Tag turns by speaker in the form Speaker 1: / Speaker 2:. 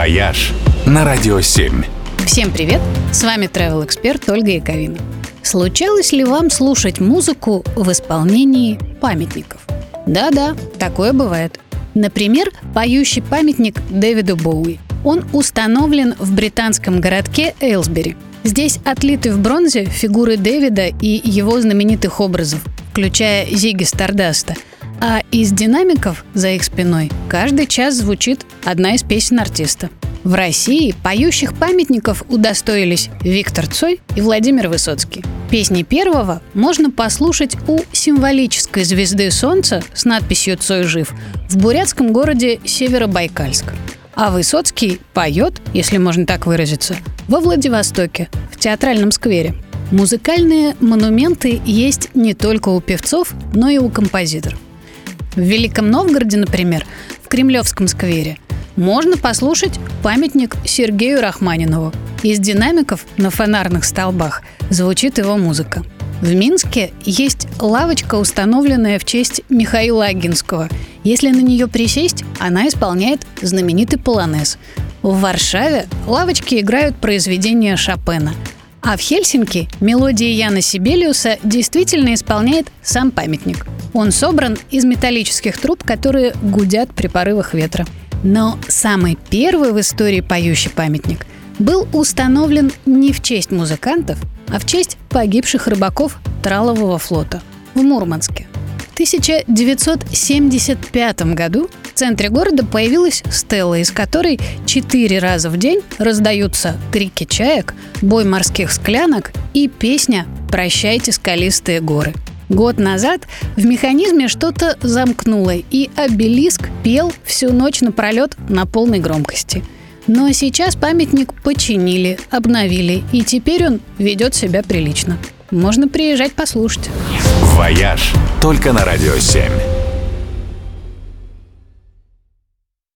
Speaker 1: «Вояж» на Радио 7.
Speaker 2: Всем привет! С вами travel эксперт Ольга Яковина. Случалось ли вам слушать музыку в исполнении памятников? Да-да, такое бывает. Например, поющий памятник Дэвиду Боуи. Он установлен в британском городке Эйлсбери. Здесь отлиты в бронзе фигуры Дэвида и его знаменитых образов, включая Зиги Стардаста – а из динамиков за их спиной каждый час звучит одна из песен артиста. В России поющих памятников удостоились Виктор Цой и Владимир Высоцкий. Песни первого можно послушать у символической звезды Солнца с надписью «Цой жив» в бурятском городе Северобайкальск. А Высоцкий поет, если можно так выразиться, во Владивостоке, в театральном сквере. Музыкальные монументы есть не только у певцов, но и у композиторов. В Великом Новгороде, например, в Кремлевском сквере, можно послушать памятник Сергею Рахманинову. Из динамиков на фонарных столбах звучит его музыка. В Минске есть лавочка, установленная в честь Михаила Агинского. Если на нее присесть, она исполняет знаменитый полонез. В Варшаве лавочки играют произведения Шопена. А в Хельсинки мелодии Яна Сибелиуса действительно исполняет сам памятник – он собран из металлических труб, которые гудят при порывах ветра. Но самый первый в истории поющий памятник был установлен не в честь музыкантов, а в честь погибших рыбаков Тралового флота в Мурманске. В 1975 году в центре города появилась стелла, из которой четыре раза в день раздаются крики чаек, бой морских склянок и песня «Прощайте, скалистые горы». Год назад в механизме что-то замкнуло, и обелиск пел всю ночь напролет на полной громкости. Но сейчас памятник починили, обновили, и теперь он ведет себя прилично. Можно приезжать послушать.
Speaker 1: «Вояж» только на «Радио 7».